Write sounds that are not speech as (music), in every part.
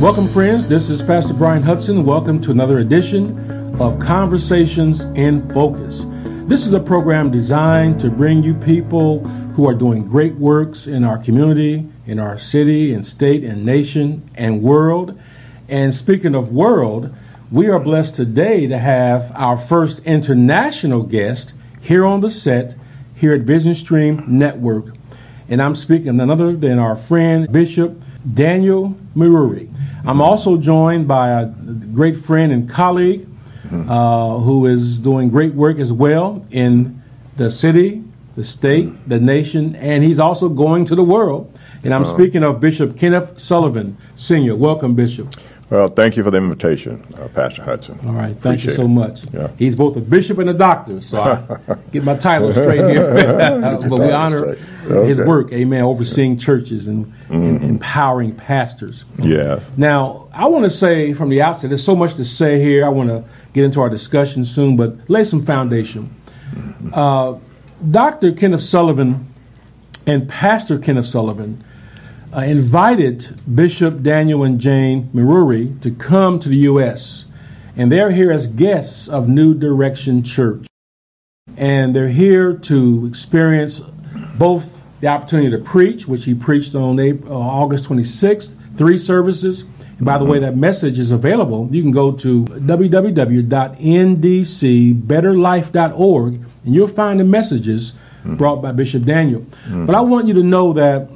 Welcome, friends. This is Pastor Brian Hudson. Welcome to another edition of Conversations in Focus. This is a program designed to bring you people who are doing great works in our community, in our city and state and nation and world. And speaking of world, we are blessed today to have our first international guest here on the set here at Vision Stream Network. And I'm speaking none other than our friend Bishop Daniel Miruri. I'm also joined by a great friend and colleague uh, who is doing great work as well in the city, the state, the nation, and he's also going to the world. And I'm speaking of Bishop Kenneth Sullivan, Sr. Welcome, Bishop. Well, thank you for the invitation, uh, Pastor Hudson. All right, thank you so it. much. Yeah. He's both a bishop and a doctor, so I (laughs) get my title straight here. (laughs) (laughs) but we honor straight. his Mm-hmm. work, amen, overseeing churches and, and empowering pastors. Yes. Now, I want to say from the outset, there's so much to say here. I want to get into our discussion soon, but lay some foundation. Uh, Dr. Kenneth Sullivan and Pastor Kenneth Sullivan uh, invited Bishop Daniel and Jane Miruri to come to the U.S., and they're here as guests of New Direction Church. And they're here to experience both the opportunity to preach, which he preached on April, uh, August 26th, three services. And by the way, that message is available. You can go to www.ndcbetterlife.org and you'll find the messages brought by Bishop Daniel. But I want you to know that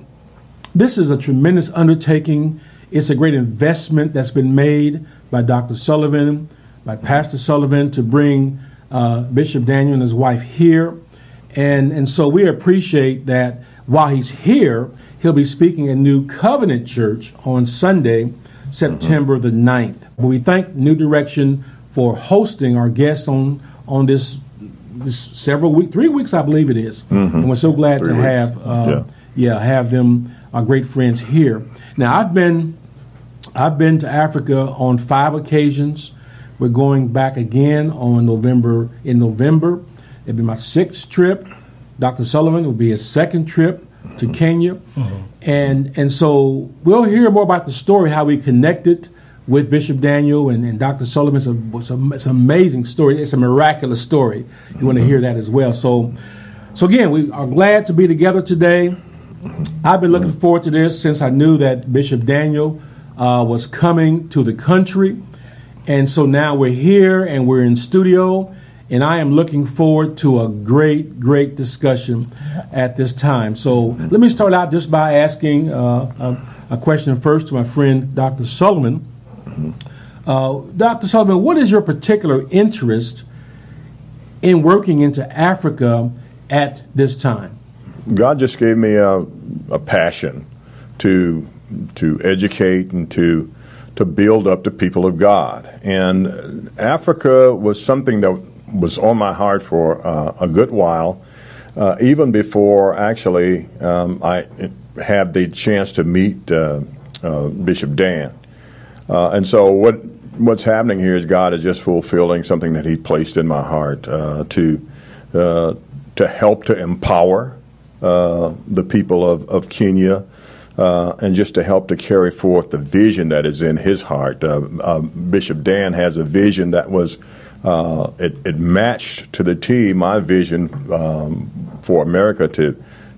this is a tremendous undertaking. It's a great investment that's been made by Dr. Sullivan, by Pastor Sullivan to bring uh, Bishop Daniel and his wife here. And, and so we appreciate that while he's here, he'll be speaking at New Covenant Church on Sunday, September the 9th. But we thank New Direction for hosting our guest on, on this, this several weeks, three weeks, I believe it is. And we're so glad Three to weeks. have uh, Yeah. yeah, have them, our great friends here. Now, I've been, I've been to Africa on five occasions. We're going back again on November. In November, it'll be my sixth trip. Dr. Sullivan will be his second trip to Kenya, mm-hmm. and and so we'll hear more about the story how we connected with Bishop Daniel and, and Dr. Sullivan. It's, a, it's, a, it's an amazing story. It's a miraculous story. You want to mm-hmm. hear that as well. So, so again, we are glad to be together today. I've been looking forward to this since I knew that Bishop Daniel uh, was coming to the country. And so now we're here and we're in studio, and I am looking forward to a great, great discussion at this time. So let me start out just by asking uh, a, a question first to my friend Dr. Sullivan. Uh, Dr. Sullivan, what is your particular interest in working into Africa at this time? God just gave me a, a passion to to educate and to to build up the people of God. And Africa was something that was on my heart for uh, a good while, uh, even before actually um, I had the chance to meet uh, uh, Bishop Dan. Uh, and so what what's happening here is God is just fulfilling something that He placed in my heart uh, to to help to empower the people of, of Kenya. Uh, and just to help to carry forth the vision that is in his heart. Uh, uh, Bishop Dan has a vision that was, uh, it, it matched to the T my vision um, for America to,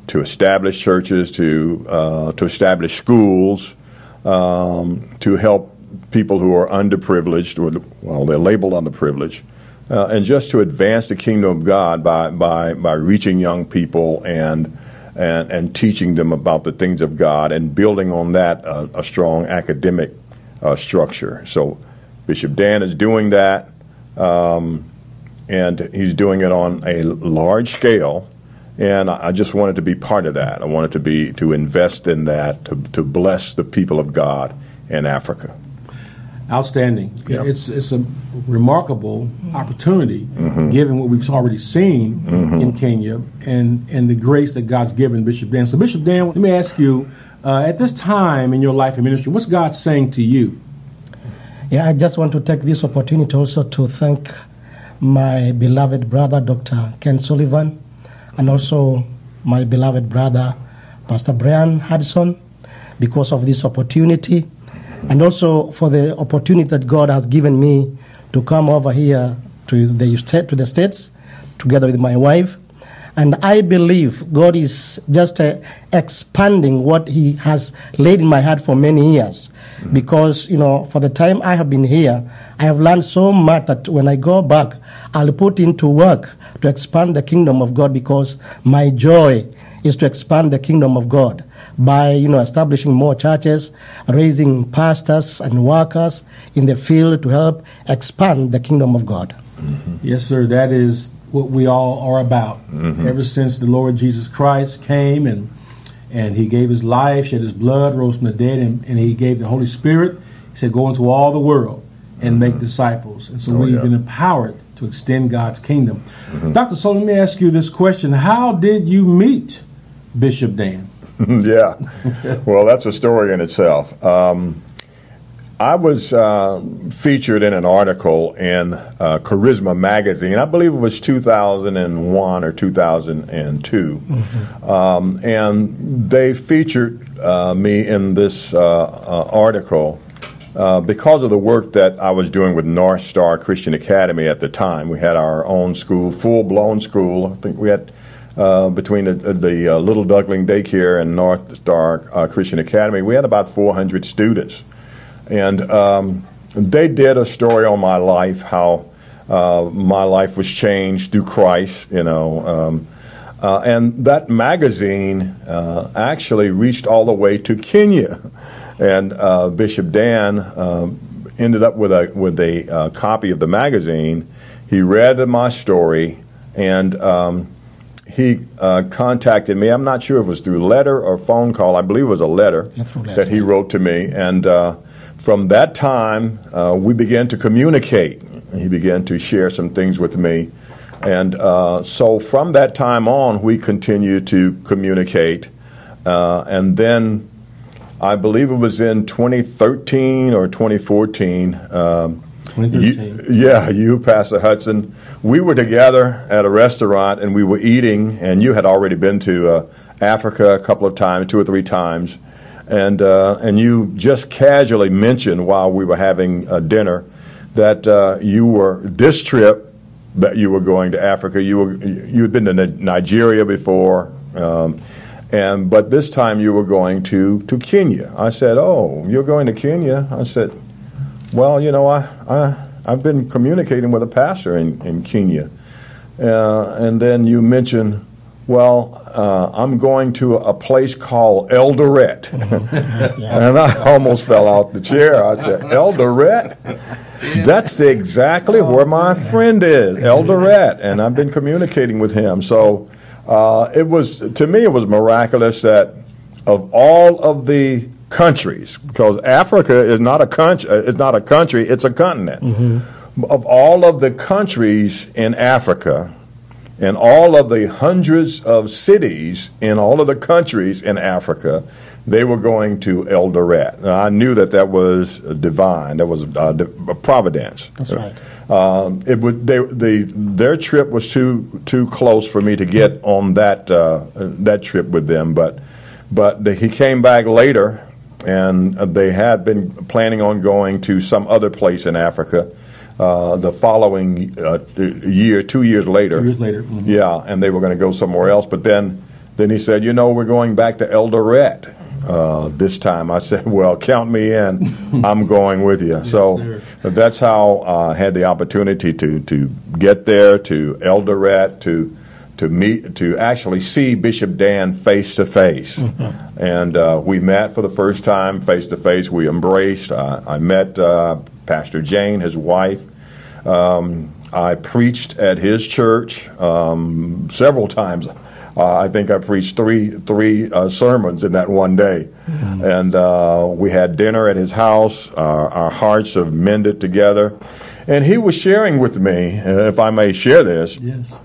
to establish churches, to, uh, to establish schools, um, to help people who are underprivileged, or, well, they're labeled underprivileged, uh, and just to advance the kingdom of God by, by, by reaching young people and, and, and teaching them about the things of God and building on that uh, a strong academic uh, structure. So Bishop Dan is doing that, um, and he's doing it on a large scale. And I just wanted to be part of that. I wanted to be to invest in that to, to bless the people of God in Africa. Outstanding. Yeah. It's it's a remarkable opportunity, Mm-hmm. given what we've already seen in Kenya and and the grace that God's given Bishop Dan. So, Bishop Dan, let me ask you: uh, at this time in your life and ministry, what's God saying to you? Yeah, I just want to take this opportunity also to thank my beloved brother, Dr. Ken Sullivan, and also my beloved brother, Pastor Brian Hudson, because of this opportunity. And also for the opportunity that God has given me to come over here to the to the states, together with my wife. And I believe God is just uh, expanding what He has laid in my heart for many years. Because, you know, for the time I have been here, I have learned so much that when I go back, I'll put into work to expand the kingdom of God because my joy is to expand the kingdom of God by, you know, establishing more churches, raising pastors and workers in the field to help expand the kingdom of God. Mm-hmm. Yes, sir. That is what we all are about. Mm-hmm. Ever since the Lord Jesus Christ came and and he gave his life, shed his blood, rose from the dead, and, and he gave the Holy Spirit. He said, "Go into all the world and mm-hmm. make disciples." And so Oh, we've yeah. been empowered to extend God's kingdom. Doctor, so let me ask you this question: How did you meet Bishop Dan? (laughs) yeah. Well, that's a story in itself. Um, I was uh, featured in an article in uh, Charisma magazine. I believe it was 2001 or 2002. Um, and they featured uh, me in this uh, uh, article uh, because of the work that I was doing with North Star Christian Academy at the time. We had our own school, full blown school. I think we had uh, between the, the uh, Little Duckling Daycare and North Star uh, Christian Academy, we had about 400 students. And um, they did a story on my life, how uh, my life was changed through Christ, you know. Um, uh, and that magazine uh, actually reached all the way to Kenya. (laughs) And uh, Bishop Dan ended up with a, with a uh, copy of the magazine. He read my story and um, he uh, contacted me. I'm not sure if it was through letter or phone call. I believe it was a letter Yeah, letter, that he wrote to me. And uh, from that time, uh, we began to communicate. He began to share some things with me. And uh, so from that time on, we continued to communicate. Uh, and then I believe it was in 2013 or 2014. Um, 2013. you- yeah, you, Pastor Hudson. We were together at a restaurant and we were eating, and you had already been to uh, Africa a couple of times, two or three times, and uh, and you just casually mentioned while we were having uh, dinner that uh, you were this trip that you were going to Africa. You were you had been to Nigeria before. Um, and but this time you were going to, to Kenya. I said, "Oh, you're going to Kenya?" I said, well, you know, I, I, I've been communicating with a pastor in, in Kenya. Uh, and then you mentioned, well, uh, I'm going to a place called Eldoret. (laughs) and I almost fell out the chair. I said, Eldoret? That's exactly where my friend is, Eldoret. And I've been communicating with him. So uh, it was, to me, it was miraculous that of all of the countries, because Africa is not a country, it's not a country, it's a continent. Of all of the countries in Africa, and all of the hundreds of cities in all of the countries in Africa, they were going to Eldoret. Now, I knew that that was divine, that was uh, di- providence. That's right. Um, it would they, the their trip was too too close for me to get on that uh, that trip with them, but but the, he came back later, and they had been planning on going to some other place in Africa. Uh, the following uh, year, two years later, Two years later, mhm. yeah, and they were going to go somewhere else. But then, then he said, "You know, we're going back to Eldoret uh, this time." I (laughs) said, "Well, count me in. (laughs) I'm going with you." so sir. that's how uh, I had the opportunity to to get there to Eldoret to to meet to actually see Bishop Dan face to face, and uh, we met for the first time face to face. We embraced. Uh, I met uh, Pastor Jane, his wife. Um, I preached at his church um, several times. Uh, I think I preached three three uh, sermons in that one day, and uh, we had dinner at his house. Uh, our hearts have mended together, and he was sharing with me, if I may share this, Yes.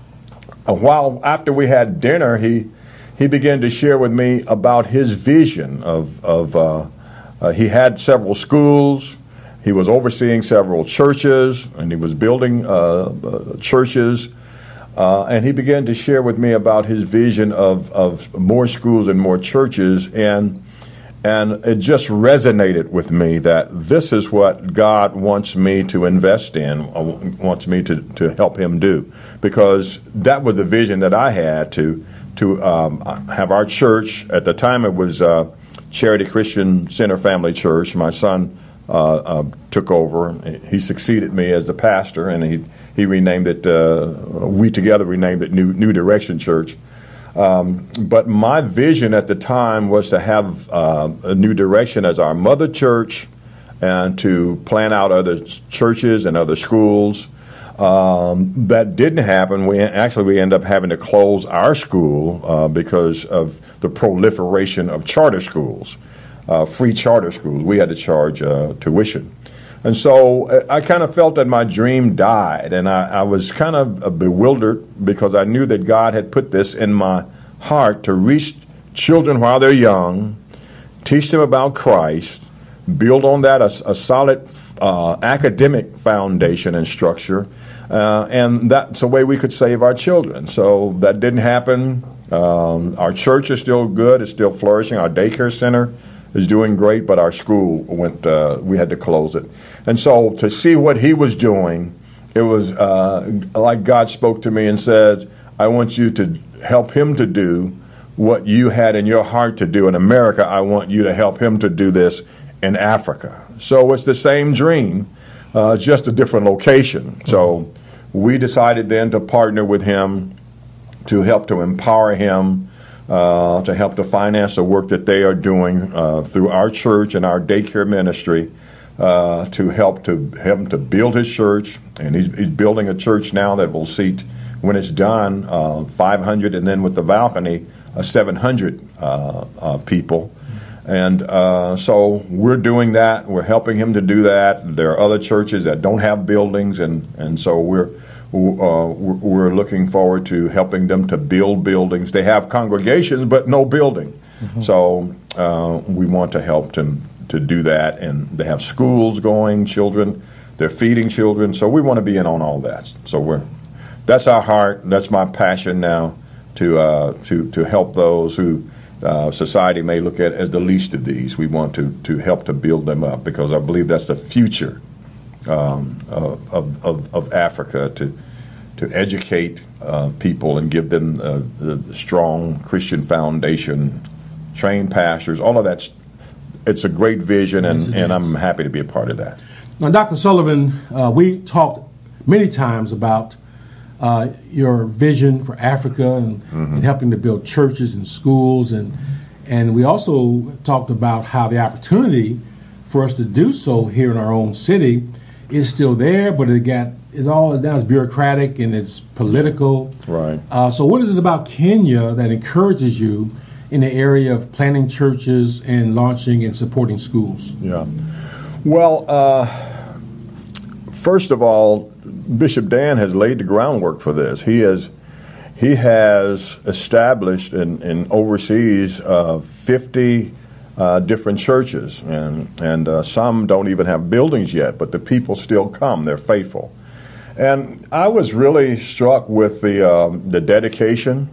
A while after we had dinner, he he began to share with me about his vision of of uh, uh, he had several schools. He was overseeing several churches, and he was building uh, uh, churches. Uh, and he began to share with me about his vision of, of more schools and more churches. And And it just resonated with me that this is what God wants me to invest in, uh, wants me to, to help Him do. Because that was the vision that I had to, to um, have our church. At the time, it was uh, Charity Christian Center Family Church. My son uh, uh, took over. He succeeded me as the pastor, and he, he renamed it, uh, we together renamed it New, New Direction Church. Um, but my vision at the time was to have uh, a new direction as our mother church and to plan out other churches and other schools. Um, that didn't happen. We actually we end up having to close our school uh, because of the proliferation of charter schools, uh, free charter schools. We had to charge uh, tuition. And so uh, I kind of felt that my dream died, and I, I, was kind of uh, bewildered because I knew that God had put this in my heart to reach children while they're young, teach them about Christ, build on that a, a solid uh, academic foundation and structure, uh, and that's a way we could save our children. So that didn't happen. Um, our church is still good; it's still flourishing. Our daycare center is doing great, but our school went. Uh, we had to close it. And so to see what he was doing, it was uh, like God spoke to me and said, I want you to help him to do what you had in your heart to do in America. I want you to help him to do this in Africa. So it's the same dream, uh, just a different location. So we decided then to partner with him to help to empower him. Uh, to help to finance the work that they are doing uh, through our church and our daycare ministry, uh, to help to him to build his church, and he's, he's, building a church now that will seat, when it's done, uh, 500, and then with the balcony, uh, 700 uh, uh, people. And uh, so we're doing that. We're helping him to do that. There are other churches that don't have buildings, and, and so we're we're looking forward to helping them to build buildings. They have congregations, but no building. Mm-hmm. So we want to help them to do that. And they have schools going, children, they're feeding children. So we want to be in on all that. So we're that's our heart. That's my passion now to uh, to to help those who uh, society may look at as the least of these. We want to to help to build them up because I believe that's the future um, of, of, of Africa to to educate uh, people and give them uh, the strong Christian foundation, train pastors, all of that it's a great vision, and, and I'm happy to be a part of that. Now, Dr. Sullivan, uh, we talked many times about uh, your vision for Africa and, mm-hmm. and, helping to build churches and schools, and and we also talked about how the opportunity for us to do so here in our own city is still there, but it got it's all now it's bureaucratic and it's political. Right. Uh, so, what is it about Kenya that encourages you? In the area of planning churches and launching and supporting schools? Yeah. Well, uh, first of all, Bishop Dan has laid the groundwork for this. He has he has established and, and oversees uh, 50 uh, different churches, and and uh, some don't even have buildings yet, but the people still come. They're faithful, and I was really struck with the um, the dedication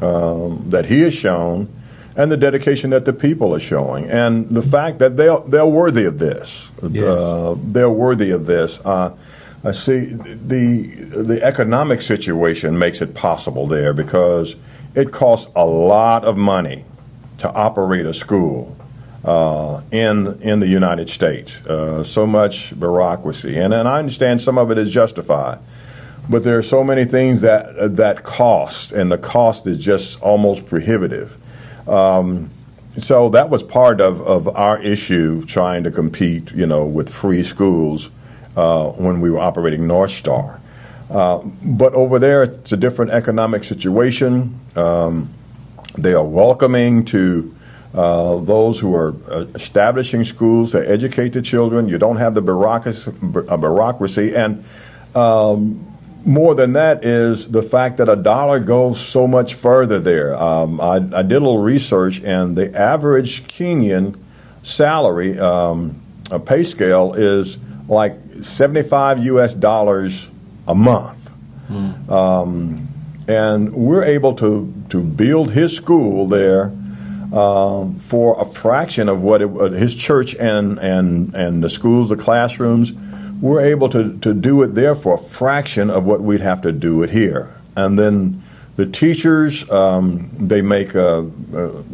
um, that he has shown and the dedication that the people are showing, and the fact that they're they're worthy of this. Yes. Uh, they're worthy of this. Uh, I see the the economic situation makes it possible there because it costs a lot of money to operate a school uh, in in the United States. Uh, so much bureaucracy, and and I understand some of it is justified but there are so many things that that cost, and the cost is just almost prohibitive. Um, so that was part of, of our issue trying to compete, you know, with free schools uh, when we were operating North Star. Uh, but over there, it's a different economic situation. Um, they are welcoming to uh, those who are uh, establishing schools to educate the children. You don't have the bureaucracy, bureaucracy and um, more than that is the fact that a dollar goes so much further there. Um, I, I, did a little research, and the average Kenyan salary, um, a pay scale, is like 75 US dollars a month. Mm. Um, and we're able to, to build his school there um, for a fraction of what it, uh, his church and, and, and the schools, the classrooms, we're able to, to do it there for a fraction of what we'd have to do it here. And then the teachers, um, they make a, a,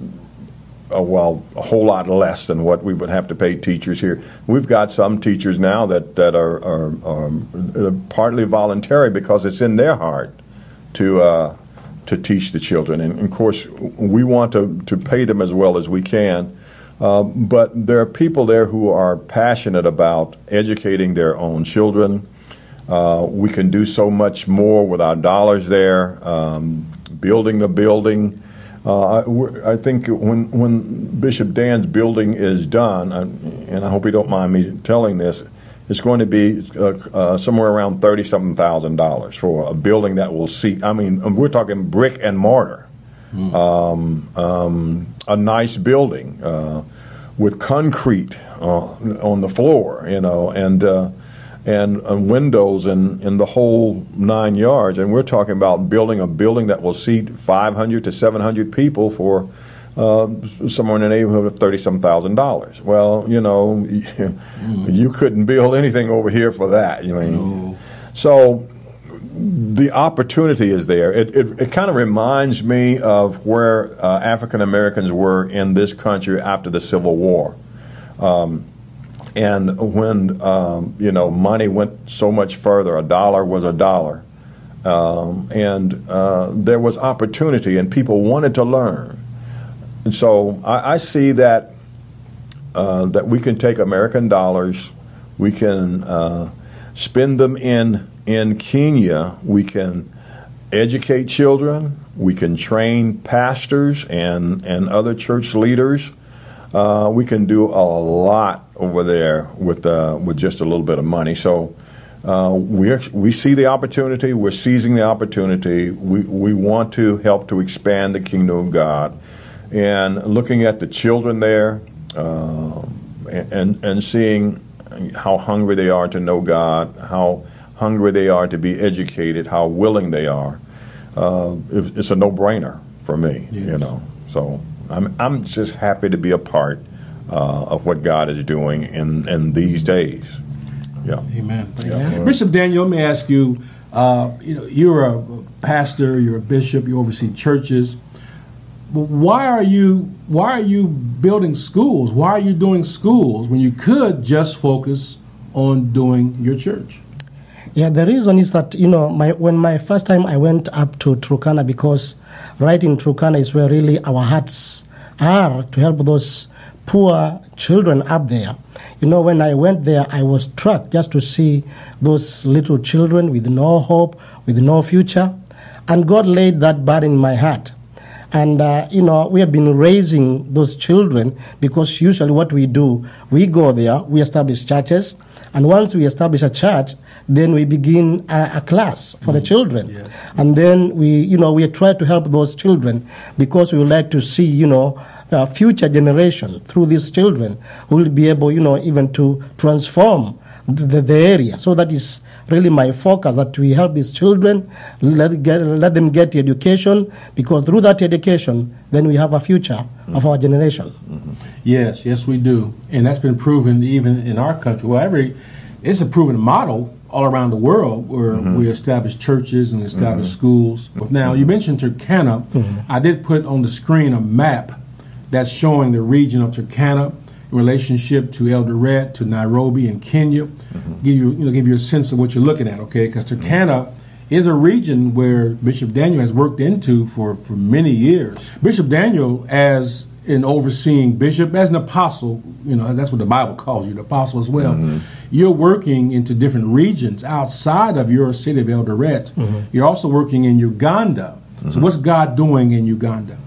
a, well, a whole lot less than what we would have to pay teachers here. We've got some teachers now that, that are, are, are partly voluntary because it's in their heart to, uh, to teach the children. And, of course, we want to, to pay them as well as we can. Uh, but there are people there who are passionate about educating their own children. Uh, we can do so much more with our dollars there, um, building the building. Uh, I, I, think when when Bishop Dan's building is done, and I hope you don't mind me telling this, it's going to be uh, uh, somewhere around thirty something thousand dollars for a building that will seat. I mean, we're talking brick and mortar, mm. um, um, a nice building uh, with concrete uh, on the floor, you know, and uh, and, and windows and in the whole nine yards. And we're talking about building a building that will seat five hundred to seven hundred people for uh, somewhere in the neighborhood of thirty some thousand dollars. Well, you know, (laughs) mm. you couldn't build anything over here for that. You mean no. so. The opportunity is there. It, it, it kind of reminds me of where uh, African Americans were in this country after the Civil War. Um, and when um, you know money went so much further, a dollar was a dollar, um, and uh, there was opportunity, and people wanted to learn. And so I, I see that uh, that we can take American dollars, we can uh, spend them in in Kenya, we can educate children, we can train pastors and and other church leaders. Uh, we can do a lot over there with uh, with just a little bit of money. So. Uh, we we see the opportunity. We're seizing the opportunity. We we want to help to expand the kingdom of God and looking at the children there uh, and, and seeing how hungry they are to know God, how hungry they are to be educated, how willing they are, uh, it's a no-brainer for me, yes. you know. So I'm, I'm just happy to be a part uh, of what God is doing in, in these days. Yeah. Amen. Yeah. Bishop Daniel, let me ask you, uh, you know, you're a pastor, you're a bishop, you oversee churches why are you why are you building schools? Why are you doing schools when you could just focus on doing your church? Yeah, the reason is that you know my when my first time I went up to Turkana because right in Turkana is where really our hearts are to help those poor children up there. You know, when I went there, I was struck just to see those little children with no hope, with no future, and God laid that burden in my heart. And, uh, you know, we have been raising those children because usually what we do, we go there, we establish churches, and once we establish a church, then we begin a, a class for mm. the children. Yeah. And then we, you know, we try to help those children because we would like to see, you know, a future generation through these children who will be able, you know, even to transform the, the area. So that is really my focus that we help these children, let, get, let them get education, because through that education, then we have a future mm-hmm. of our generation. Mm-hmm. Yes, yes, we do. And that's been proven even in our country. Well, every, it's a proven model all around the world where mm-hmm. we established churches and established mm-hmm. schools. Now, you mentioned Turkana. Mm-hmm. I did put on the screen a map that's showing the region of Turkana in relationship to Eldoret, to Nairobi and Kenya. Mm-hmm. Give you, you know, give you a sense of what you're looking at. Okay, because Turkana is a region where Bishop Daniel has worked into for for many years. Bishop Daniel, as an overseeing bishop, as an apostle, you know, that's what the Bible calls you, the apostle as well. Mm-hmm. You're working into different regions outside of your city of Eldoret. Mm-hmm. You're also working in Uganda. So, mm-hmm. what's God doing in Uganda?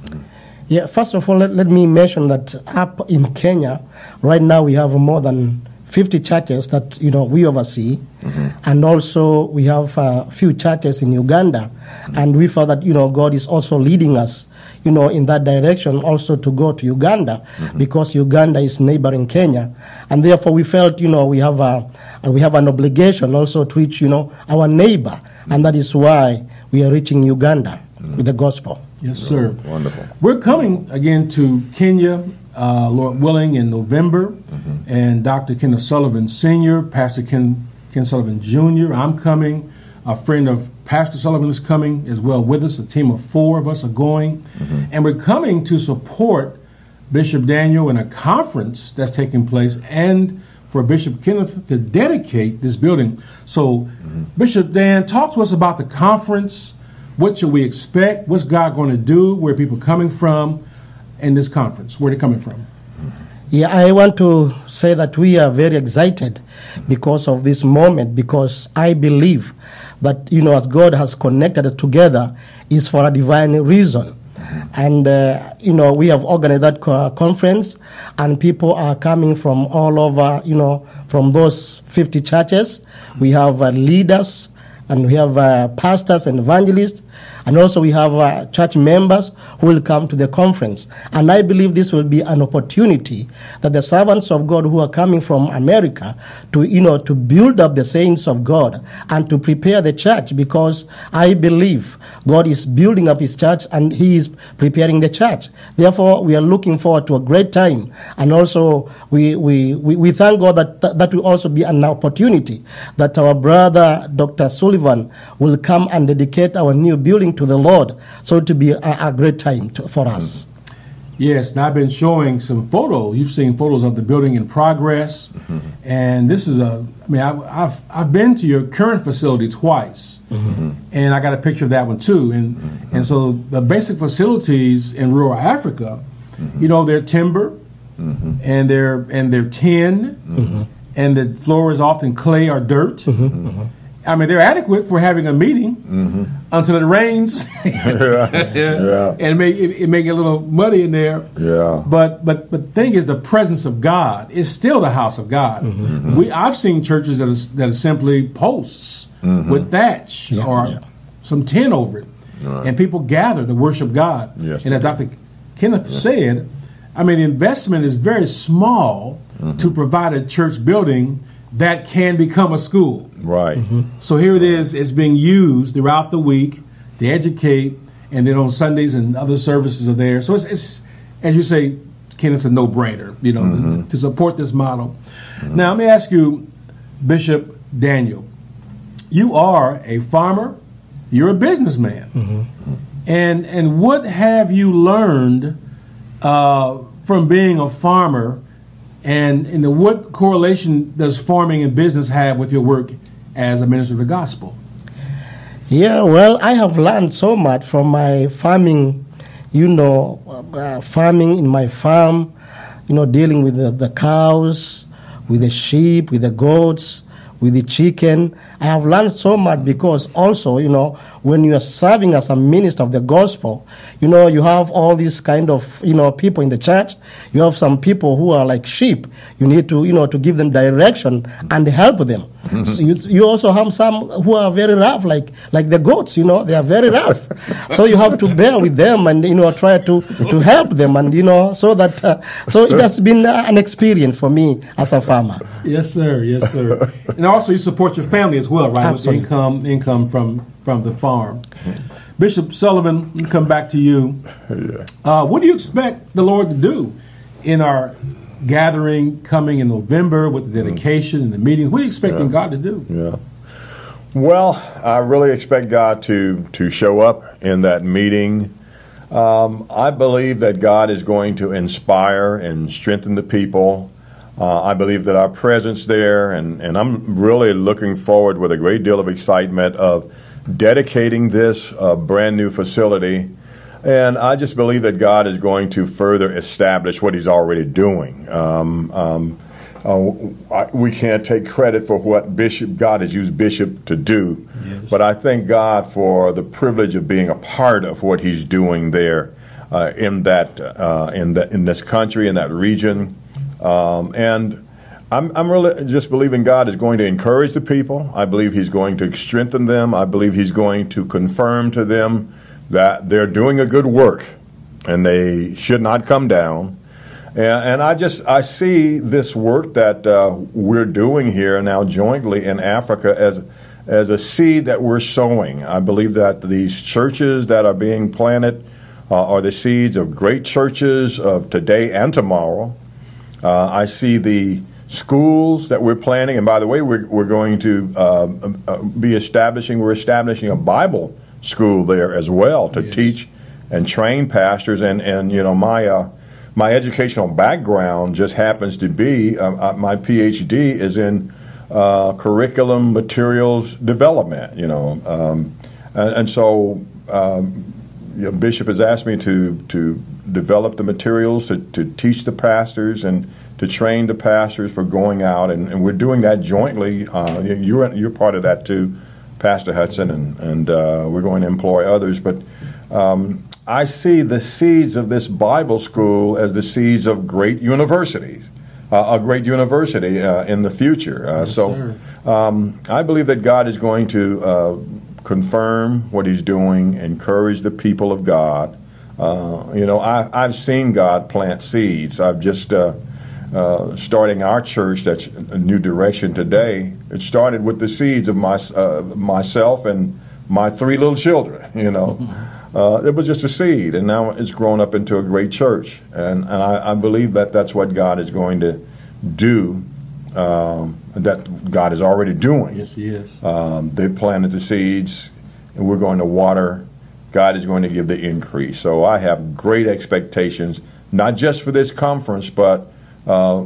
Yeah, first of all, let, let me mention that up in Kenya, right now we have more than 50 churches that you know we oversee, mm-hmm. and also we have a few churches in Uganda, mm-hmm. and we felt that you know God is also leading us, you know, in that direction also to go to Uganda mm-hmm. because Uganda is neighboring Kenya, and therefore we felt you know we have a we have an obligation also to reach you know our neighbor, and that is why we are reaching Uganda with the gospel. Yes, sir. Wonderful. We're coming again to Kenya, uh, Lord willing, in November. Mm-hmm. And Dr. Kenneth Sullivan Sr., Pastor Ken, Ken Sullivan Jr., I'm coming. A friend of Pastor Sullivan is coming as well with us. A team of four of us are going. Mm-hmm. And we're coming to support Bishop Daniel in a conference that's taking place and for Bishop Kenneth to dedicate this building. So, mm-hmm. Bishop Dan, talk to us about the conference. What should we expect? What's God going to do? Where are people coming from in this conference? Where are they coming from? Yeah, I want to say that we are very excited because of this moment, because I believe that, you know, as God has connected us together is for a divine reason. And, uh, you know, we have organized that co- conference, and people are coming from all over, you know, from those 50 churches. We have uh, leaders, and we have uh, pastors and evangelists, and also we have uh, church members who will come to the conference. And I believe this will be an opportunity that the servants of God who are coming from America to, you know, to build up the saints of God and to prepare the church because I believe God is building up his church and he is preparing the church. Therefore, we are looking forward to a great time. And also, we, we, we, we thank God that that, that will also be an opportunity that our brother, Dr. Sullivan, will come and dedicate our new building to the Lord. So it will be a, a great time to, for us. Yes, and I've been showing some photos. You've seen photos of the building in progress, mm-hmm. and this is a. I mean, I, I've I've been to your current facility twice, mm-hmm. and I got a picture of that one too. And mm-hmm. and so the basic facilities in rural Africa, you know, they're timber, and they're and they're tin, and the floor is often clay or dirt. I mean, they're adequate for having a meeting until it rains. (laughs) (laughs) Yeah. and it may it, it may get a little muddy in there. Yeah. But but but the thing is, the presence of God is still the house of God. Mm-hmm. We I've seen churches that is that are simply posts Mm-hmm. with thatch Yeah, or yeah. some tin over it, and people gather to worship God. Yes, and as. Dr. Kenneth said, I mean, the investment is very small Mm-hmm. to provide a church building that can become a school. Right. Mm-hmm. So here it is, it's being used throughout the week to educate, and then on Sundays and other services are there. So it's, it's as you say, Ken, it's a no brainer, you know, to, mm-hmm. to support this model. Mm-hmm. Now, let me ask you, Bishop Daniel, you are a farmer, you're a businessman. And, and what have you learned uh, from being a farmer? And, and what correlation does farming and business have with your work as a minister of the gospel? Yeah, well, I have learned so much from my farming, you know, uh, farming in my farm, you know, dealing with the, the cows, with the sheep, with the goats, with the chicken. I have learned so much because also, you know, when you are serving as a minister of the gospel, you know, you have all these kind of, you know, people in the church. You have some people who are like sheep. You need to, you know, to give them direction and help them. (laughs) so you, you also have some who are very rough, like like the goats. You know, they are very rough. (laughs) so you have to bear with them and you know try to to help them and you know so that uh, so it has been uh, an experience for me as a farmer. Yes, sir. Yes, sir. and also, you support your family as well, right? Absolutely. With the income, income from from the farm. Bishop Sullivan, come back to you. (laughs) Uh, what do you expect the Lord to do in our gathering coming in November with the dedication and the meetings? What are you expecting God to do? Yeah. Well, I really expect God to to show up in that meeting. Um, I believe that God is going to inspire and strengthen the people. Uh, I believe that our presence there, and, and I'm really looking forward with a great deal of excitement of dedicating this uh, brand new facility. And I just believe that God is going to further establish what He's already doing. Um, um, uh, I- we can't take credit for what Bishop God has used Bishop to do, but I thank God for the privilege of being a part of what He's doing there uh, in that uh, in that in this country in that region, um, and. I'm, I'm really just believing God is going to encourage the people. I believe He's going to strengthen them. I believe He's going to confirm to them that they're doing a good work and they should not come down. And, and I just I see this work that uh, we're doing here now jointly in Africa as as a seed that we're sowing. I believe that these churches that are being planted uh, are the seeds of great churches of today and tomorrow. Uh, I see the schools that we're planning, and by the way, we're, we're going to uh, uh, be establishing, we're establishing a Bible school there as well to Yes. teach and train pastors. And, and you know, my, uh, my educational background just happens to be um, uh, my PhD is in uh, curriculum materials development, you know. Um, and, and so um, you know, Bishop has asked me to to develop the materials to, to teach the pastors and to train the pastors for going out, and, and we're doing that jointly. Uh, you're you're part of that too, Pastor Hudson, and and uh, we're going to employ others. But um, I see the seeds of this Bible school as the seeds of great universities, uh, a great university uh, in the future. Uh, so um, I believe that God is going to uh, confirm what He's doing, encourage the people of God. Uh, you know, I, I've seen God plant seeds. I've just uh, uh, starting our church. That's a new direction today. It started with the seeds of my uh, myself and my three little children. (laughs) You know, uh, it was just a seed, and now it's grown up into a great church. And and I, I believe that that's what God is going to do. Um, that God is already doing. Yes, he is. Um, they planted the seeds, and we're going to water. God is going to give the increase. So I have great expectations, not just for this conference, but uh,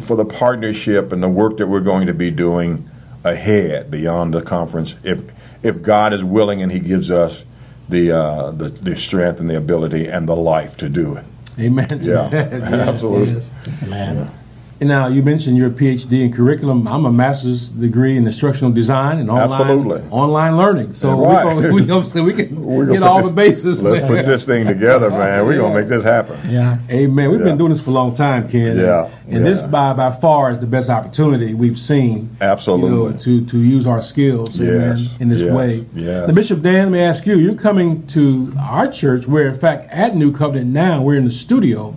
for the partnership and the work that we're going to be doing ahead beyond the conference. If if God is willing and He gives us the uh, the, the strength and the ability and the life to do it. Amen. to Yeah. Yes, (laughs) absolutely. yes. Man. And now you mentioned your PhD in curriculum. I'm a master's degree in instructional design and online Absolutely. online learning. So Right. (laughs) we, gonna, (laughs) we, gonna we can We're get all this- the bases. Let's man. put this thing together, man. We're gonna make this happen. Yeah. Amen. We've Yeah. been doing this for a long time, Ken. Yeah, And this yeah. by by far is the best opportunity we've seen. Absolutely. You know, to to use our skills amen, Yes, in this yes, way. yes. Now, Bishop Dan, let me ask you, you're coming to our church where in fact at New Covenant now we're in the studio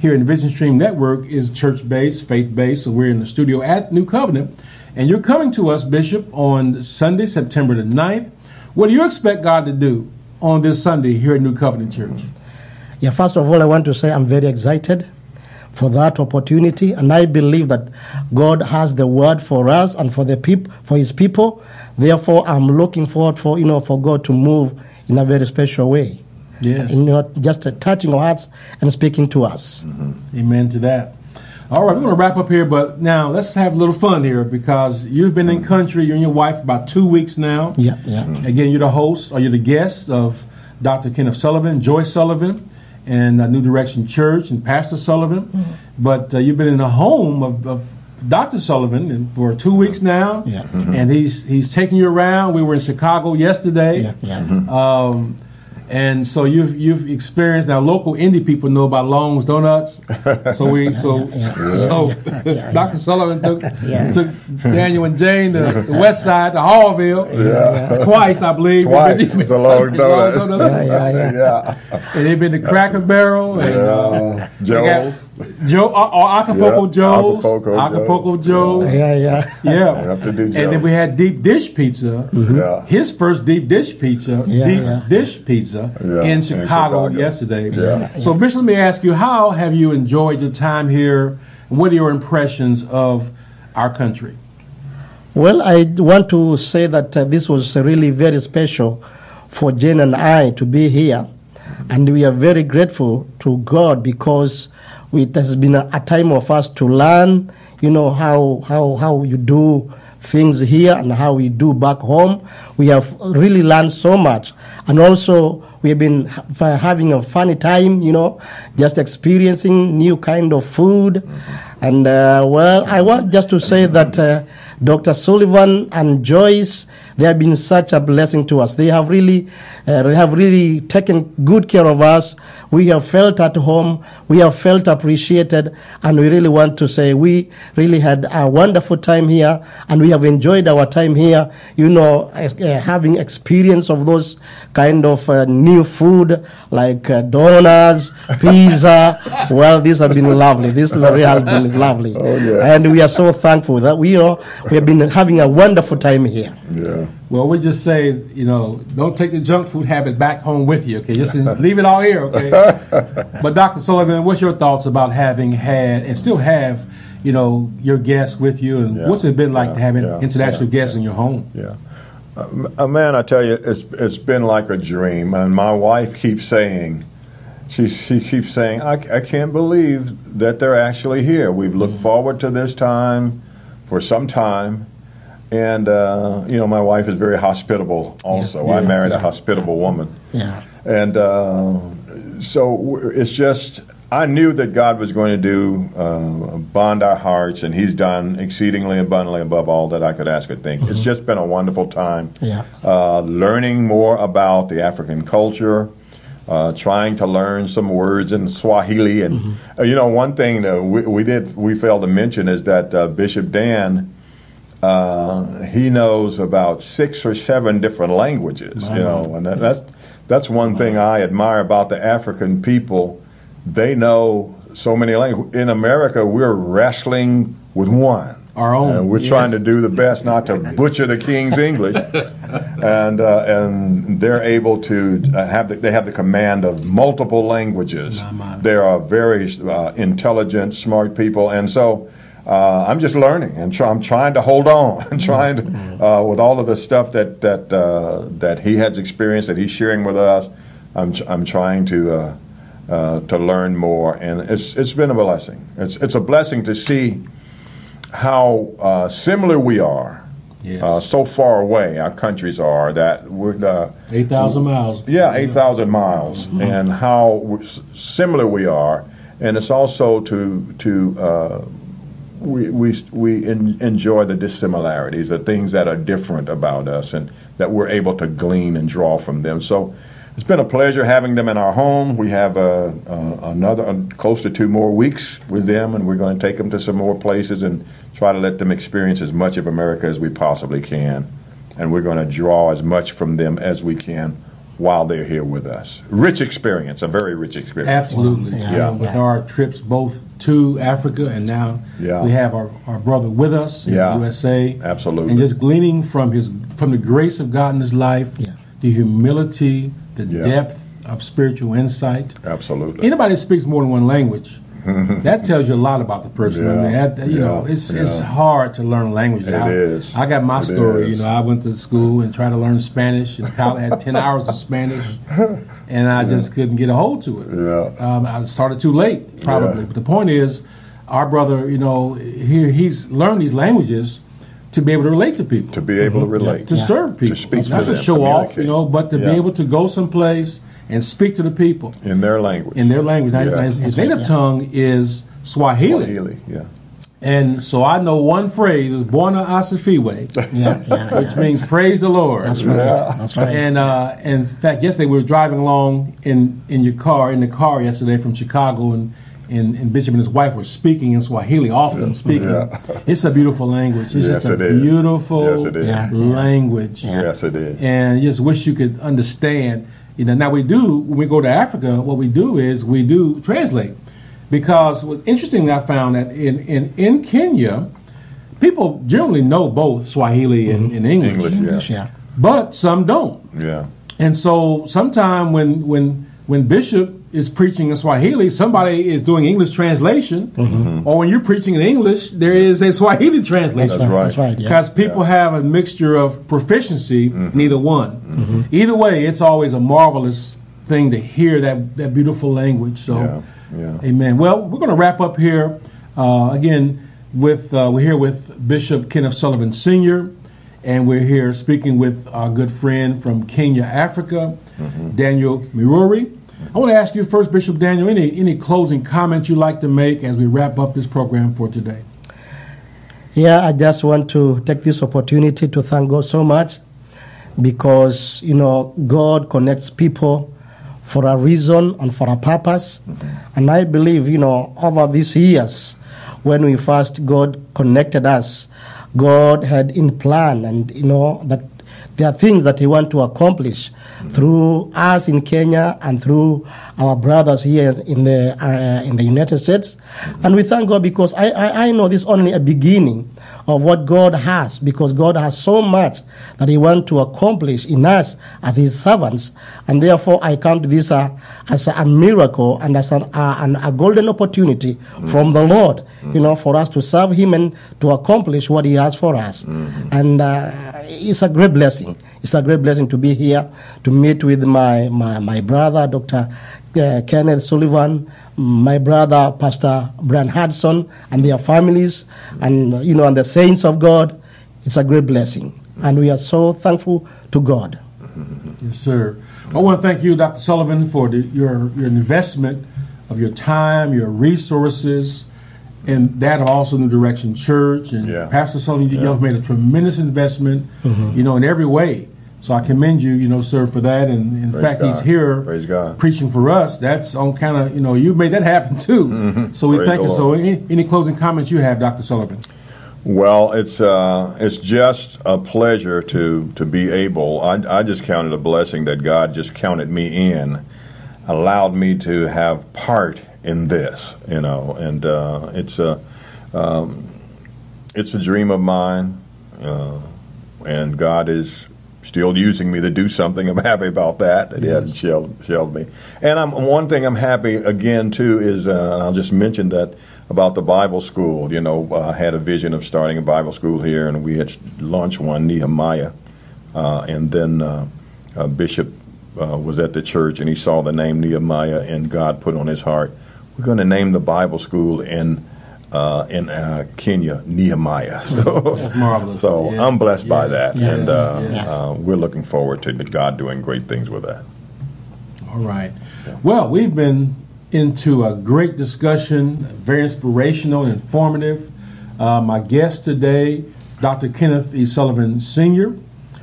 here in Vision Stream Network is church based, faith based, so we're in the studio at New Covenant. And you're coming to us, Bishop, on Sunday, September the 9th. What do you expect God to do on this Sunday here at New Covenant Church? Yeah, first of all, I want to say I'm very excited for that opportunity, and I believe that God has the word for us and for the peop- for His people. Therefore, I'm looking forward for you know for God to move in a very special way. Yes. Know, just touching our hearts and speaking to us. Amen to that. All right, we're going to wrap up here, but now let's have a little fun here because you've been in country, you and your wife, about two weeks now. Yeah, yeah. Again, you're the host, or you're the guest of Dr. Kenneth Sullivan, Joyce Sullivan, and uh, New Direction Church, and Pastor Sullivan. But uh, you've been in the home of, of Dr. Sullivan for two weeks now, Yeah. and he's he's taking you around. We were in Chicago yesterday. Yeah, yeah. Um, and so you've you've experienced now local Indy people know about Long's Donuts. So we (laughs) so so (laughs) Dr. Sullivan took Yeah. took Daniel and Jane to the west side to Haughville twice, I believe. Twice to (laughs) Long Donuts. Yeah, yeah, yeah. yeah. And they've been to Cracker Barrel and uh, they Joe. got uh, Acapulco Yeah, Joe's, Acapulco Acapulco Joe's. Yeah, yeah. Yeah. have to do and then we had deep dish pizza. Yeah. His first deep dish pizza, Yeah, deep yeah. dish pizza Yeah, in in Chicago, Chicago. yesterday. Yeah. So, Bishop, let me ask you, how have you enjoyed your time here? What are your impressions of our country? Well, I want to say that uh, this was really very special for Jane and I to be here. And we are very grateful to God because it has been a, a time of us to learn, you know, how, how, how you do things here and how we do back home. We have really learned so much. And also, we have been ha- having a funny time, you know, just experiencing new kind of food. And, uh, well, I want just to say that uh, Dr. Sullivan and Joyce, They have been such a blessing to us. They have really, uh, they have really taken good care of us. We have felt at home. We have felt appreciated, and we really want to say we really had a wonderful time here, and we have enjoyed our time here. You know, uh, having experience of those kind of uh, new food like uh, donuts, pizza. (laughs) well, these have been lovely. This really has been lovely, Oh, yes. and we are so thankful that we are we have been having a wonderful time here. Yeah. Well, we just say, you know, don't take the junk food habit back home with you, okay? Just (laughs) leave it all here, okay? (laughs) but Dr. Sullivan, what's your thoughts about having had and still have, you know, your guests with you, and Yeah. what's it been like Yeah. to have Yeah. international guests in your home? Yeah. Uh, man, I tell you, it's it's been like a dream, and my wife keeps saying, she she keeps saying, I, I can't believe that they're actually here. We've looked forward to this time for some time, and uh, you know, my wife is very hospitable. Also, I Yeah. married a Yeah. hospitable woman, Yeah. and uh, so it's just I knew that God was going to do uh, bond our hearts, and He's done exceedingly abundantly above all that I could ask or think. It's just been a wonderful time. Yeah. Uh, learning more about the African culture. Uh, trying to learn some words in Swahili, and uh, you know, one thing that we, we did we failed to mention is that uh, Bishop Dan uh, he knows about six or seven different languages. You know, and that, that's that's one thing I admire about the African people. They know so many languages. In America, we're wrestling with one. Our own, And we're yes. trying to do the best not to butcher the king's English, (laughs) and uh, and they're able to uh, have the, they have the command of multiple languages. They are very uh, intelligent, smart people, and so uh, I'm just learning and try, I'm trying to hold on (laughs) and trying to uh, with all of the stuff that that uh, that he has experienced that he's sharing with us. I'm I'm trying to. Uh, uh, to learn more, and it's it's been a blessing. It's it's a blessing to see how uh, similar we are, Yes. uh, so far away our countries are that we're uh, 8,000 miles. yeah eight thousand miles, and how similar we are, and it's also to to uh, we we we en- enjoy the dissimilarities, the things that are different about us, and that we're able to glean and draw from them. So. It's been a pleasure having them in our home. We have uh, uh, another uh, close to two more weeks with them, and we're going to take them to some more places and try to let them experience as much of America as we possibly can. And we're going to draw as much from them as we can while they're here with us. Rich experience, a very rich experience. Absolutely. Yeah. Yeah. with our trips both to Africa and now Yeah. we have our, our brother with us in Yeah. the USA. Absolutely. And just gleaning from his from the grace of God in his life, Yeah. the humility, the Yeah. depth of spiritual insight. Absolutely. Anybody that speaks more than one language, (laughs) that tells you a lot about the person. I mean, that, you know, Yeah. it's it's Yeah. hard to learn a language. It I, is. I got my It story. is. You know, I went to school and tried to learn Spanish. In college, had ten (laughs) hours of Spanish, and I just couldn't get a hold to it. Yeah. Um, I started too late, probably. Yeah. But the point is, our brother, you know, here he's learned these languages to be able to relate to people to be able to relate. to serve people, To speak not to to them, show off, you know, but to Yeah. be able to go someplace and speak to the people in their language. in their language. Now, Yeah. His, his right, native yeah. tongue is Swahili. Swahili, yeah. and so I know one phrase is "Bwana Asifiwe," Yeah, yeah, which means "Praise the Lord." That's right. That's right. And uh, in fact, yesterday we were driving along in, in your car, in the car yesterday from Chicago, and, and, and Bishop and his wife were speaking in Swahili, often speaking. Yeah. It's a beautiful language. It's Yes, just a it is. beautiful Yes, it is. Yeah. language. Yes, it is. And you just wish you could understand. You know, now we do when we go to Africa. What we do is we do translate, because what interestingly I found that in in, in Kenya, people generally know both Swahili and, mm-hmm. and English, English, yeah. English, yeah. but some don't. Yeah. And so sometime when when when Bishop is preaching in Swahili, somebody is doing English translation, or when you're preaching in English, there is a Swahili translation. That's right. That's right. Yeah. Because people have a mixture of proficiency, neither one. Either way, it's always a marvelous thing to hear that, that beautiful language. So, Yeah, yeah. amen. Well, we're going to wrap up here uh, again with uh, we're here with Bishop Kenneth Sullivan Sr. And we're here speaking with our good friend from Kenya, Africa, Daniel Miruri. I want to ask you first, Bishop Daniel, any any closing comments you'd like to make as we wrap up this program for today? Yeah, I just want to take this opportunity to thank God so much because you know God connects people for a reason and for a purpose. And I believe, you know, over these years, when we first God connected us, God had in plan, and you know that there are things that He want to accomplish through us in Kenya and through our brothers here in the uh, in the United States. And we thank God because I, I, I know this is only a beginning of what God has because God has so much that He wants to accomplish in us as His servants. And therefore, I count this uh, as a miracle and as an, uh, an, a golden opportunity from the Lord, you know, for us to serve Him and to accomplish what He has for us. And uh, it's a great blessing. It's a great blessing to be here to meet with my, my, my brother, Dr. Uh, Kenneth Sullivan, my brother, Pastor Brian Hudson, and their families, and you know, and the saints of God. It's a great blessing, and we are so thankful to God. Yes, sir. I want to thank you, Dr. Sullivan, for the, your your investment of your time, your resources, and that also New Direction Church. And Yeah. Pastor Sullivan, Yeah. have made a tremendous investment, you know, in every way. So I commend you, you know, sir, for that. And in Praise fact, he's here Praise God. preaching for us. That's on kind of, you know, you made that happen too. So we Praise thank the you. So any, any closing comments you have, Dr. Sullivan? Well, it's uh, it's just a pleasure to to be able. I, I just counted a blessing that God just counted me in, allowed me to have part in this. You know, and uh, it's a um, it's a dream of mine, uh, and God is still using me to do something. I'm happy about that. That He hasn't shelled, shelled me. And I'm one thing I'm happy again too is uh, I'll just mention that about the Bible school. You know, uh, I had a vision of starting a Bible school here, and we had launched one Nehemiah, uh, and then uh, uh, Bishop uh, was at the church and he saw the name Nehemiah, and God put on his heart, we're going to name the Bible school in. Uh, in uh, Kenya, Nehemiah. (laughs) So, That's marvelous. So Yeah. I'm blessed by that, Yeah. and uh, Yeah. uh, we're looking forward to God doing great things with that. All right. Well, we've been into a great discussion, very inspirational and informative. Uh, my guest today, Dr. Kenneth E. Sullivan Sr.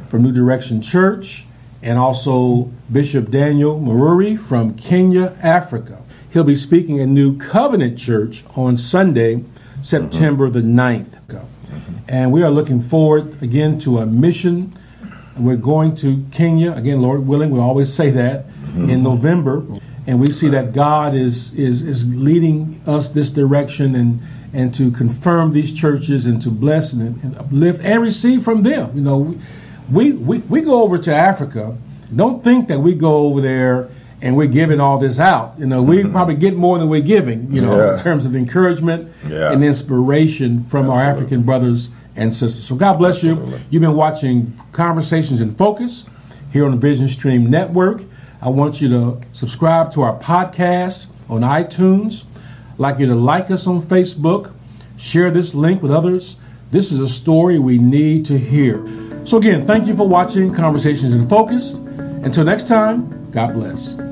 from New Direction Church, and also Bishop Daniel Maruri from Kenya, Africa. He'll be speaking at New Covenant Church on Sunday, September the 9th. And we are looking forward again to a mission we're going to Kenya again, Lord willing. We always say that in November, and we see that God is is is leading us this direction and and to confirm these churches and to bless and, and uplift and receive from them. You know, we, we we we go over to Africa. Don't think that we go over there and we're giving all this out. You know, we mm-hmm. probably get more than we're giving. You know, Yeah. in terms of encouragement Yeah. and inspiration from our African brothers and sisters. So God bless you. You've been watching Conversations in Focus here on the Vision Stream Network. I want you to subscribe to our podcast on iTunes. I'd like you to like us on Facebook, share this link with others. This is a story we need to hear. So again, thank you for watching Conversations in Focus. Until next time, God bless.